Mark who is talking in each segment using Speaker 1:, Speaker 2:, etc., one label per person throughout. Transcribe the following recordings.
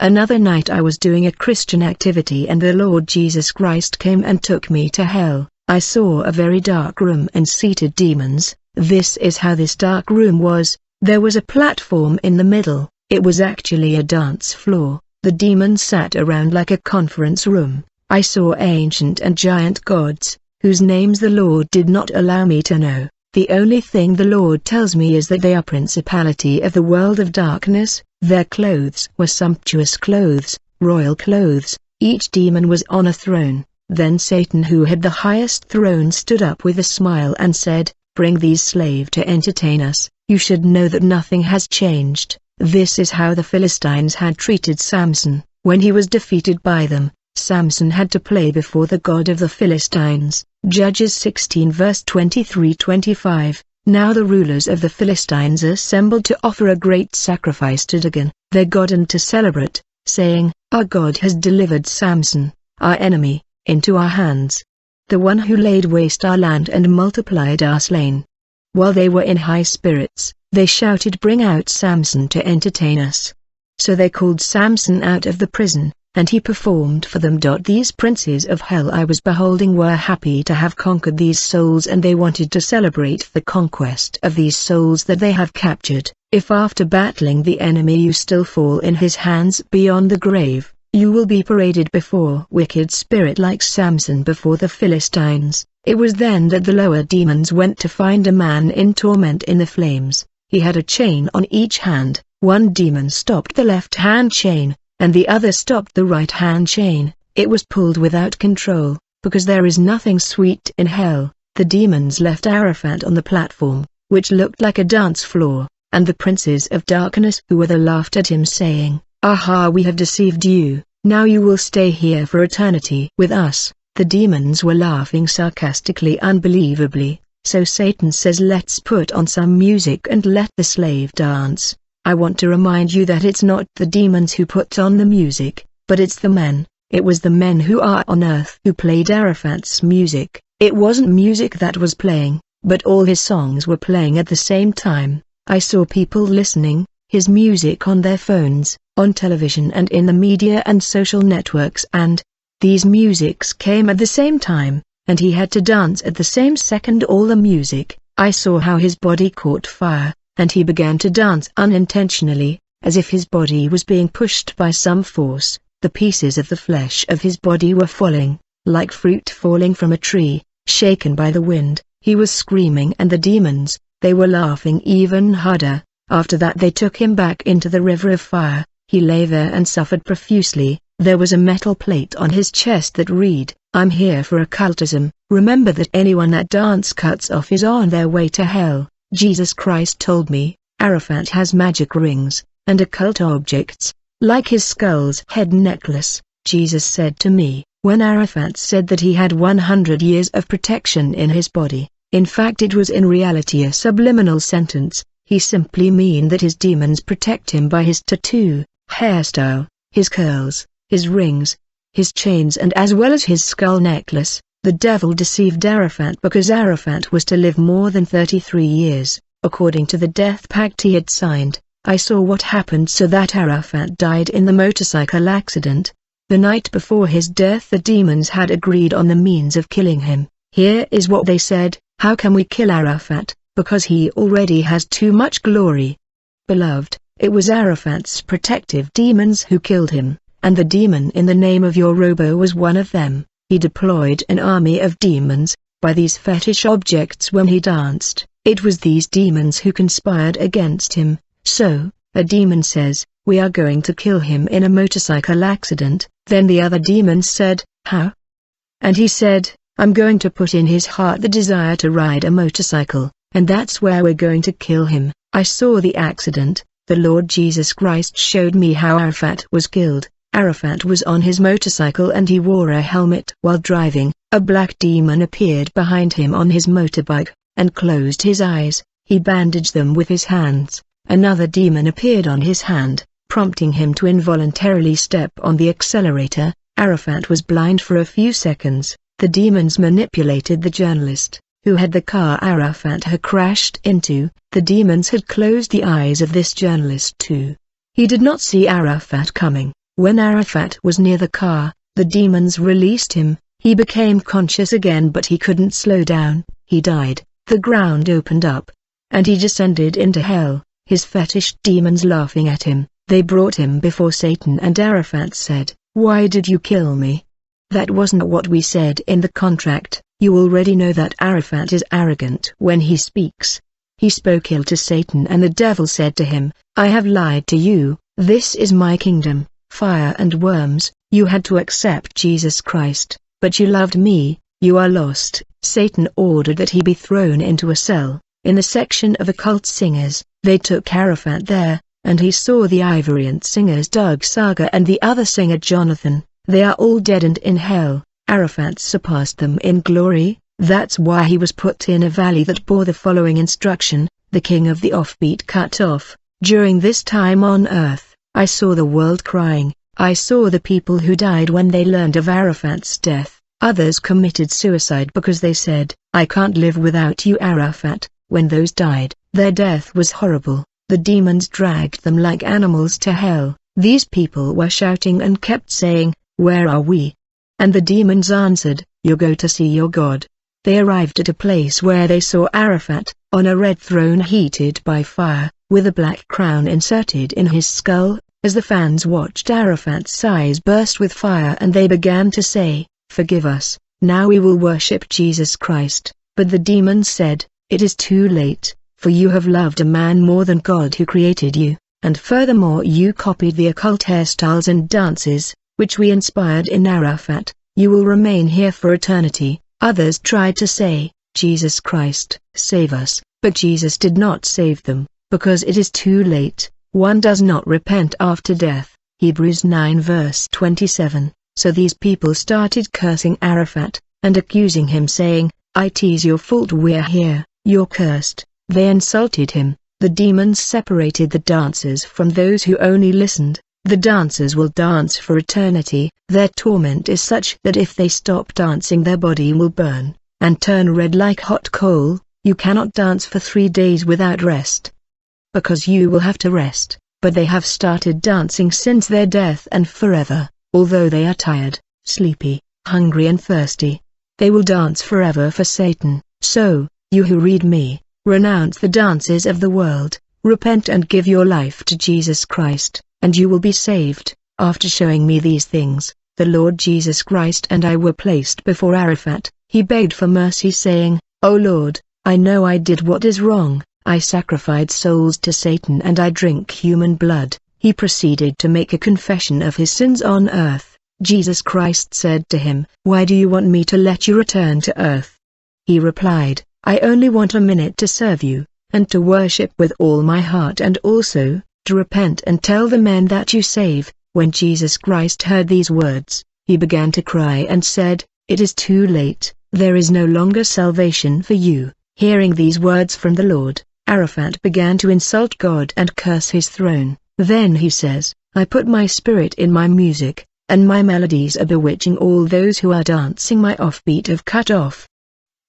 Speaker 1: Another night I was doing a Christian activity and the Lord Jesus Christ came and took me to hell. I saw a very dark room and seated demons. This is how this dark room was. There was a platform in the middle. It was actually a dance floor. The demons sat around like a conference room. I saw ancient and giant gods, whose names the Lord did not allow me to know. The only thing the Lord tells me is that they are principality of the world of darkness, their clothes were sumptuous clothes, royal clothes, each demon was on a throne. Then Satan who had the highest throne stood up with a smile and said, Bring these slaves to entertain us, you should know that nothing has changed. This is how the Philistines had treated Samson, when he was defeated by them, Samson had to play before the god of the Philistines. Judges 16 verse 23-25 Now the rulers of the Philistines assembled to offer a great sacrifice to Dagon, their god and to celebrate, saying, Our God has delivered Samson, our enemy, into our hands. The one who laid waste our land and multiplied our slain. While they were in high spirits, they shouted Bring out Samson to entertain us. So they called Samson out of the prison, and he performed for them. These princes of hell I was beholding were happy to have conquered these souls and they wanted to celebrate the conquest of these souls that they have captured. If after battling the enemy you still fall in his hands beyond the grave, you will be paraded before wicked spirit like Samson before the Philistines. It was then that the lower demons went to find a man in torment in the flames. He had a chain on each hand. One demon stopped the left hand chain, and the other stopped the right-hand chain. It was pulled without control, because there is nothing sweet in hell. The demons left Arafat on the platform, which looked like a dance floor, and the princes of darkness who were there laughed at him saying, Aha we have deceived you, now you will stay here for eternity with us. The demons were laughing sarcastically unbelievably, so Satan says let's put on some music and let the slave dance. I want to remind you that it's not the demons who put on the music, but it's the men. It was the men who are on earth who played Arafat's music. It wasn't music that was playing, but all his songs were playing at the same time. I saw people listening, his music on their phones, on television and in the media and social networks and, these musics came at the same time, and he had to dance at the same second all the music. I saw how his body caught fire, and he began to dance unintentionally, as if his body was being pushed by some force. The pieces of the flesh of his body were falling, like fruit falling from a tree, shaken by the wind. He was screaming and the demons, they were laughing even harder. After that they took him back into the river of fire. He lay there and suffered profusely. There was a metal plate on his chest that read, I'm here for occultism. Remember that anyone that dance cuts off is on their way to hell. Jesus Christ told me, Arafat has magic rings, and occult objects, like his skull's head necklace. Jesus said to me, when Arafat said that he had 100 years of protection in his body, in fact it was in reality a subliminal sentence, he simply mean that his demons protect him by his tattoo, hairstyle, his curls, his rings, his chains and as well as his skull necklace. The devil deceived Arafat because Arafat was to live more than 33 years, according to the death pact he had signed. I saw what happened so that Arafat died in the motorcycle accident. The night before his death the demons had agreed on the means of killing him. Here is what they said, how can we kill Arafat, because he already has too much glory. Beloved, it was Arafat's protective demons who killed him, and the demon in the name of Yorobo was one of them. He deployed an army of demons, by these fetish objects when he danced. It was these demons who conspired against him. So, a demon says, we are going to kill him in a motorcycle accident. Then the other demon said, how? And he said, I'm going to put in his heart the desire to ride a motorcycle, and that's where we're going to kill him. I saw the accident, the Lord Jesus Christ showed me how Arafat was killed. Arafat was on his motorcycle and he wore a helmet while driving. A black demon appeared behind him on his motorbike, and closed his eyes. He bandaged them with his hands. Another demon appeared on his hand, prompting him to involuntarily step on the accelerator. Arafat was blind for a few seconds. The demons manipulated the journalist, who had the car Arafat had crashed into. The demons had closed the eyes of this journalist too. He did not see Arafat coming. When Arafat was near the car, the demons released him, he became conscious again but he couldn't slow down, he died, the ground opened up, and he descended into hell, his fetish demons laughing at him. They brought him before Satan and Arafat said, Why did you kill me? That wasn't what we said in the contract, you already know that Arafat is arrogant when he speaks. He spoke ill to Satan and the devil said to him, I have lied to you, this is my kingdom, fire and worms, you had to accept Jesus Christ, but you loved me, you are lost. Satan ordered that he be thrown into a cell, in the section of occult singers, they took Arafat there, and he saw the Ivorian singers Douk Saga and the other singer Jonathan, they are all dead and in hell, Arafat surpassed them in glory, that's why he was put in a valley that bore the following instruction, the king of the offbeat cut off, during this time on earth, I saw the world crying, I saw the people who died when they learned of Arafat's death, others committed suicide because they said, I can't live without you Arafat, when those died, their death was horrible. The demons dragged them like animals to hell. These people were shouting and kept saying, Where are we? And the demons answered, You go to see your God. They arrived at a place where they saw Arafat, on a red throne heated by fire, with a black crown inserted in his skull. As the fans watched Arafat's eyes burst with fire and they began to say, Forgive us, now we will worship Jesus Christ. But the demons said, It is too late for you have loved a man more than God who created you, and furthermore you copied the occult hairstyles and dances, which we inspired in Arafat, you will remain here for eternity. Others tried to say, Jesus Christ, save us, but Jesus did not save them, because it is too late, one does not repent after death. Hebrews 9 verse 27, so these people started cursing Arafat, and accusing him saying, It is your fault we're here, you're cursed. They insulted him. The demons separated the dancers from those who only listened. The dancers will dance for eternity. Their torment is such that if they stop dancing their body will burn, and turn red like hot coal. You cannot dance for three days without rest. Because you will have to rest, but they have started dancing since their death and forever, although they are tired, sleepy, hungry and thirsty. They will dance forever for Satan. So, you who read me, Renounce the dances of the world, repent and give your life to Jesus Christ, and you will be saved. After showing me these things, the Lord Jesus Christ and I were placed before Arafat. He begged for mercy saying, O Lord, I know I did what is wrong, I sacrificed souls to Satan and I drink human blood. He proceeded to make a confession of his sins on earth. Jesus Christ said to him, Why do you want me to let you return to earth? He replied, I only want a minute to serve you, and to worship with all my heart and also, to repent and tell the men that you save. When Jesus Christ heard these words, he began to cry and said, It is too late, there is no longer salvation for you. Hearing these words from the Lord, Arafat began to insult God and curse his throne. Then he says, I put my spirit in my music, and my melodies are bewitching all those who are dancing my offbeat have cut off.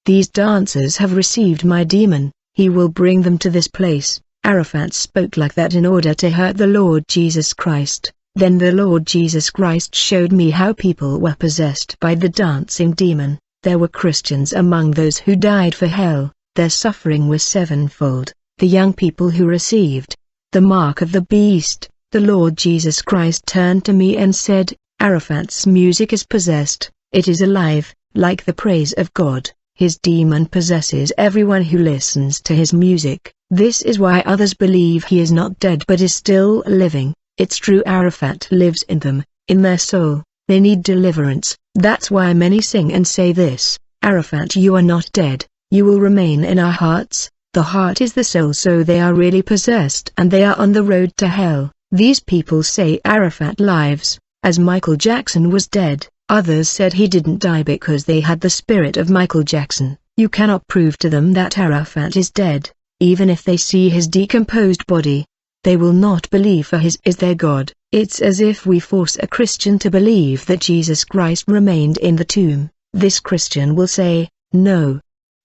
Speaker 1: These dancers have received my demon, he will bring them to this place. Arafat spoke like that in order to hurt the Lord Jesus Christ. Then the Lord Jesus Christ showed me how people were possessed by the dancing demon. There were Christians among those who died for hell, their suffering was sevenfold. The young people who received the mark of the beast, the Lord Jesus Christ turned to me and said, Arafat's music is possessed, it is alive, like the praise of God. His demon possesses everyone who listens to his music. This is why others believe he is not dead but is still living. It's true Arafat lives in them, in their soul. They need deliverance. That's why many sing and say this, Arafat you are not dead, you will remain in our hearts. The heart is the soul so they are really possessed and they are on the road to hell. These people say Arafat lives, as Michael Jackson was dead. Others said he didn't die because they had the spirit of Michael Jackson. You cannot prove to them that Arafat is dead, even if they see his decomposed body. They will not believe for his is their God. It's as if we force a Christian to believe that Jesus Christ remained in the tomb. This Christian will say, no.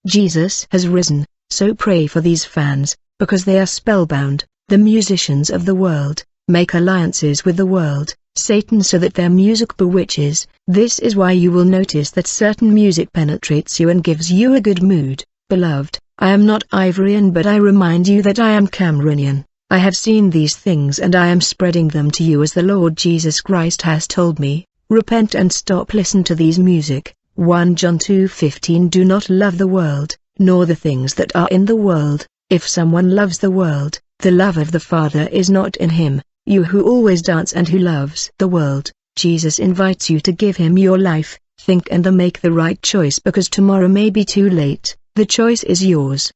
Speaker 1: Jesus has risen, so pray for these fans, because they are spellbound. The musicians of the world, make alliances with the world, Satan so that their music bewitches. This is why you will notice that certain music penetrates you and gives you a good mood. Beloved, I am not Ivorian but I remind you that I am Cameroonian. I have seen these things and I am spreading them to you as the Lord Jesus Christ has told me. Repent and stop listen to these music. 1 John 2:15 Do not love the world, nor the things that are in the world. If someone loves the world, the love of the Father is not in him. You who always dance and who loves the world, Jesus invites you to give him your life, think and then make the right choice because tomorrow may be too late. The choice is yours.